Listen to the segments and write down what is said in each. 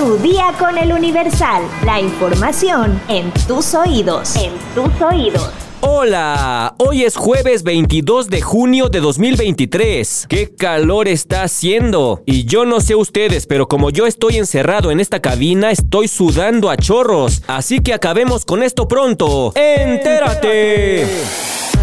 Tu día con el Universal. La información en tus oídos. En tus oídos. Hola, hoy es jueves 22 de junio de 2023. ¡Qué calor está haciendo! Y yo no sé ustedes, pero como yo estoy encerrado en esta cabina, estoy sudando a chorros. Así que acabemos con esto pronto. ¡Entérate!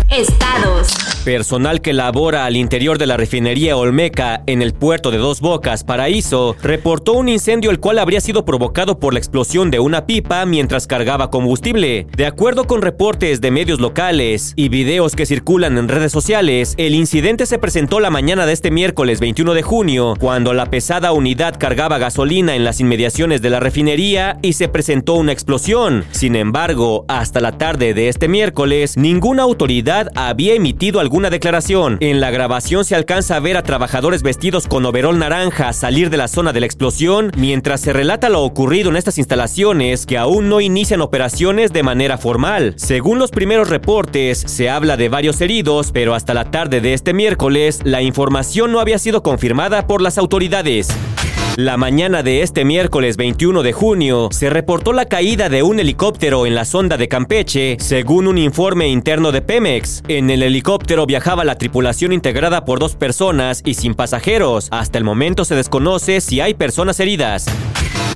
Estados. Personal que labora al interior de la refinería Olmeca en el puerto de Dos Bocas, Paraíso, reportó un incendio el cual habría sido provocado por la explosión de una pipa mientras cargaba combustible. De acuerdo con reportes de medios locales y videos que circulan en redes sociales, el incidente se presentó la mañana de este miércoles 21 de junio, cuando la pesada unidad cargaba gasolina en las inmediaciones de la refinería y se presentó una explosión. Sin embargo, hasta la tarde de este miércoles, ninguna autoridad había emitido algún una declaración. En la grabación se alcanza a ver a trabajadores vestidos con overol naranja salir de la zona de la explosión, mientras se relata lo ocurrido en estas instalaciones que aún no inician operaciones de manera formal. Según los primeros reportes, se habla de varios heridos, pero hasta la tarde de este miércoles, la información no había sido confirmada por las autoridades. La mañana de este miércoles 21 de junio se reportó la caída de un helicóptero en la sonda de Campeche, según un informe interno de Pemex. En el helicóptero viajaba la tripulación integrada por dos personas y sin pasajeros. Hasta el momento se desconoce si hay personas heridas.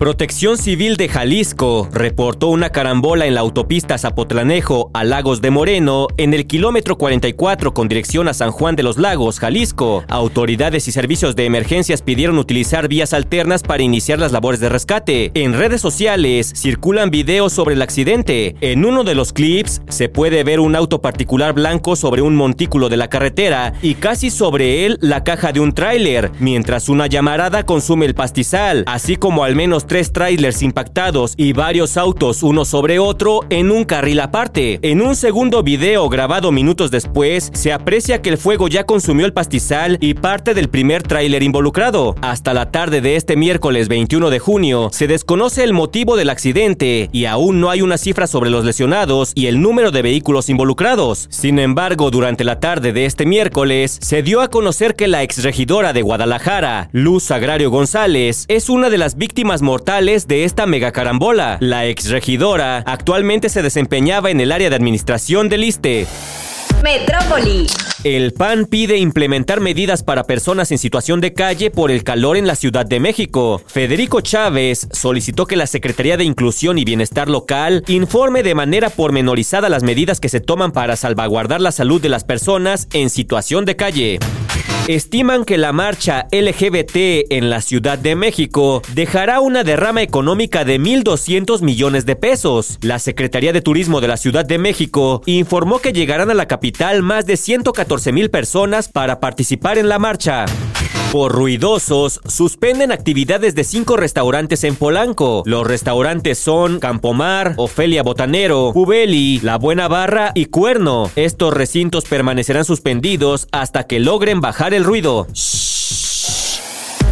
Protección Civil de Jalisco reportó una carambola en la autopista Zapotlanejo a Lagos de Moreno en el kilómetro 44 con dirección a San Juan de los Lagos, Jalisco. Autoridades y servicios de emergencias pidieron utilizar vías para iniciar las labores de rescate. En redes sociales circulan videos sobre el accidente. En uno de los clips se puede ver un auto particular blanco sobre un montículo de la carretera y casi sobre él la caja de un tráiler, mientras una llamarada consume el pastizal, así como al menos tres trailers impactados y varios autos uno sobre otro en un carril aparte. En un segundo video grabado minutos después, se aprecia que el fuego ya consumió el pastizal y parte del primer tráiler involucrado. Hasta la tarde de este miércoles 21 de junio, se desconoce el motivo del accidente y aún no hay una cifra sobre los lesionados y el número de vehículos involucrados. Sin embargo, durante la tarde de este miércoles, se dio a conocer que la exregidora de Guadalajara, Luz Agrario González, es una de las víctimas mortales de esta megacarambola. La exregidora actualmente se desempeñaba en el área de administración del ISTE. Metrópoli. El PAN pide implementar medidas para personas en situación de calle por el calor en la Ciudad de México. Federico Chávez solicitó que la Secretaría de Inclusión y Bienestar Local informe de manera pormenorizada las medidas que se toman para salvaguardar la salud de las personas en situación de calle. Estiman que la marcha LGBT en la Ciudad de México dejará una derrama económica de 1.200 millones de pesos. La Secretaría de Turismo de la Ciudad de México informó que llegarán a la capital más de 114 mil personas para participar en la marcha. Por ruidosos, suspenden actividades de cinco restaurantes en Polanco. Los restaurantes son Campomar, Ofelia Botanero, Cubeli, La Buena Barra y Cuerno. Estos recintos permanecerán suspendidos hasta que logren bajar el ruido.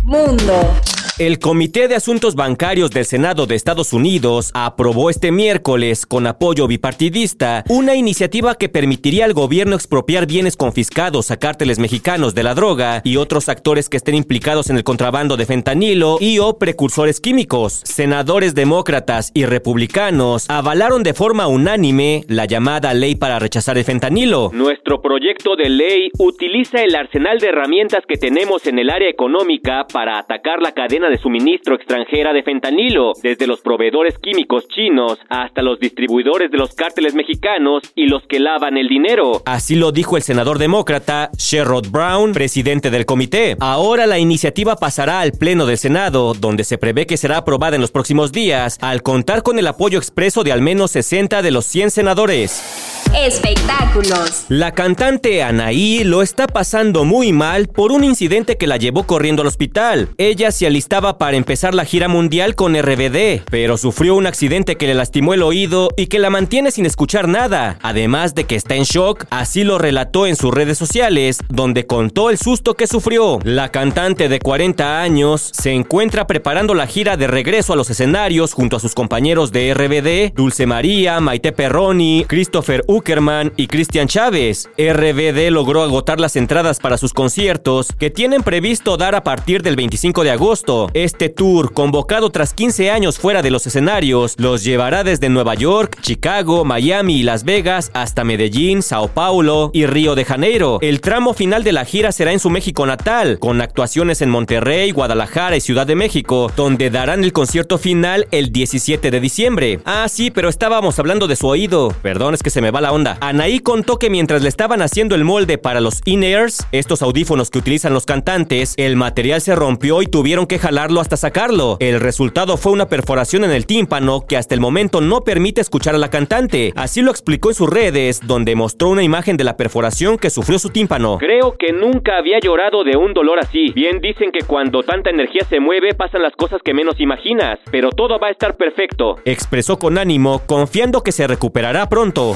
Mundo. El Comité de Asuntos Bancarios del Senado de Estados Unidos aprobó este miércoles, con apoyo bipartidista, una iniciativa que permitiría al gobierno expropiar bienes confiscados a cárteles mexicanos de la droga y otros actores que estén implicados en el contrabando de fentanilo y o precursores químicos. Senadores demócratas y republicanos avalaron de forma unánime la llamada ley para rechazar el fentanilo. Nuestro proyecto de ley utiliza el arsenal de herramientas que tenemos en el área económica para atacar la cadena de suministro extranjera de fentanilo, desde los proveedores químicos chinos hasta los distribuidores de los cárteles mexicanos y los que lavan el dinero. Así lo dijo el senador demócrata Sherrod Brown, presidente del comité. Ahora la iniciativa pasará al Pleno del Senado, donde se prevé que será aprobada en los próximos días, al contar con el apoyo expreso de al menos 60 de los 100 senadores. Espectáculos. La cantante Anaí lo está pasando muy mal por un incidente que la llevó corriendo al hospital. Ella se alistaba para empezar la gira mundial con RBD, pero sufrió un accidente que le lastimó el oído y que la mantiene sin escuchar nada. Además de que está en shock, así lo relató en sus redes sociales, donde contó el susto que sufrió. La cantante de 40 años se encuentra preparando la gira de regreso a los escenarios junto a sus compañeros de RBD, Dulce María, Maite Perroni, Christopher Hugo Zuckerman y Cristian Chávez. RBD logró agotar las entradas para sus conciertos que tienen previsto dar a partir del 25 de agosto. Este tour, convocado tras 15 años fuera de los escenarios, los llevará desde Nueva York, Chicago, Miami y Las Vegas hasta Medellín, Sao Paulo y Río de Janeiro. El tramo final de la gira será en su México natal, con actuaciones en Monterrey, Guadalajara y Ciudad de México, donde darán el concierto final el 17 de diciembre. Ah, sí, pero estábamos hablando de su oído. Perdón, es que se me va la onda. Anaí contó que mientras le estaban haciendo el molde para los in-ears, estos audífonos que utilizan los cantantes, el material se rompió y tuvieron que jalarlo hasta sacarlo. El resultado fue una perforación en el tímpano que hasta el momento no permite escuchar a la cantante. Así lo explicó en sus redes, donde mostró una imagen de la perforación que sufrió su tímpano. Creo que nunca había llorado de un dolor así. Bien dicen que cuando tanta energía se mueve pasan las cosas que menos imaginas, pero todo va a estar perfecto. Expresó con ánimo, confiando que se recuperará pronto.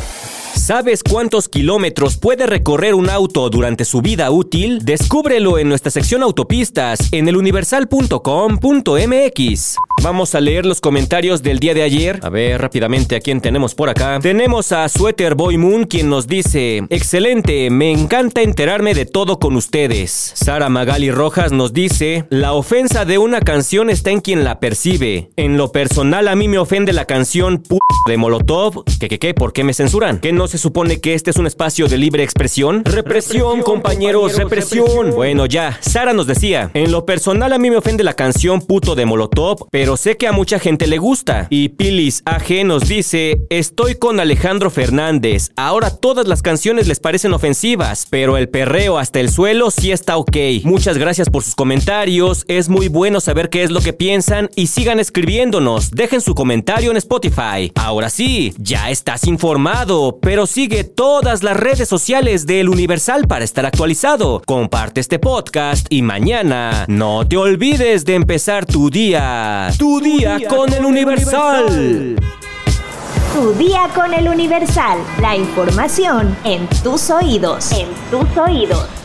¿Sabes cuántos kilómetros puede recorrer un auto durante su vida útil? Descúbrelo en nuestra sección autopistas en eluniversal.com.mx. Vamos a leer los comentarios del día de ayer. A ver rápidamente a quién tenemos por acá. Tenemos a Sweater Boy Moon quien nos dice, excelente, me encanta enterarme de todo con ustedes. Sara Magali Rojas nos dice, la ofensa de una canción está en quien la percibe. En lo personal a mí me ofende la canción P de Molotov. ¿Qué, qué, qué? ¿Por qué me censuran? ¿Que no se supone que este es un espacio de libre expresión? Represión, compañeros, represión. Bueno, ya, Sara nos decía, en lo personal a mí me ofende la canción Puto de Molotov, pero sé que a mucha gente le gusta. Y Pilis AG nos dice, estoy con Alejandro Fernández. Ahora todas las canciones les parecen ofensivas, pero el perreo hasta el suelo sí está ok. Muchas gracias por sus comentarios, es muy bueno saber qué es lo que piensan y sigan escribiéndonos. Dejen su comentario en Spotify. Ahora sí, ya estás informado, pero sigue todas las redes sociales de El Universal para estar actualizado. Comparte este podcast y mañana no te olvides de empezar tu día. Tu, día, con, El Universal. Tu día con el Universal. La información en tus oídos. En tus oídos.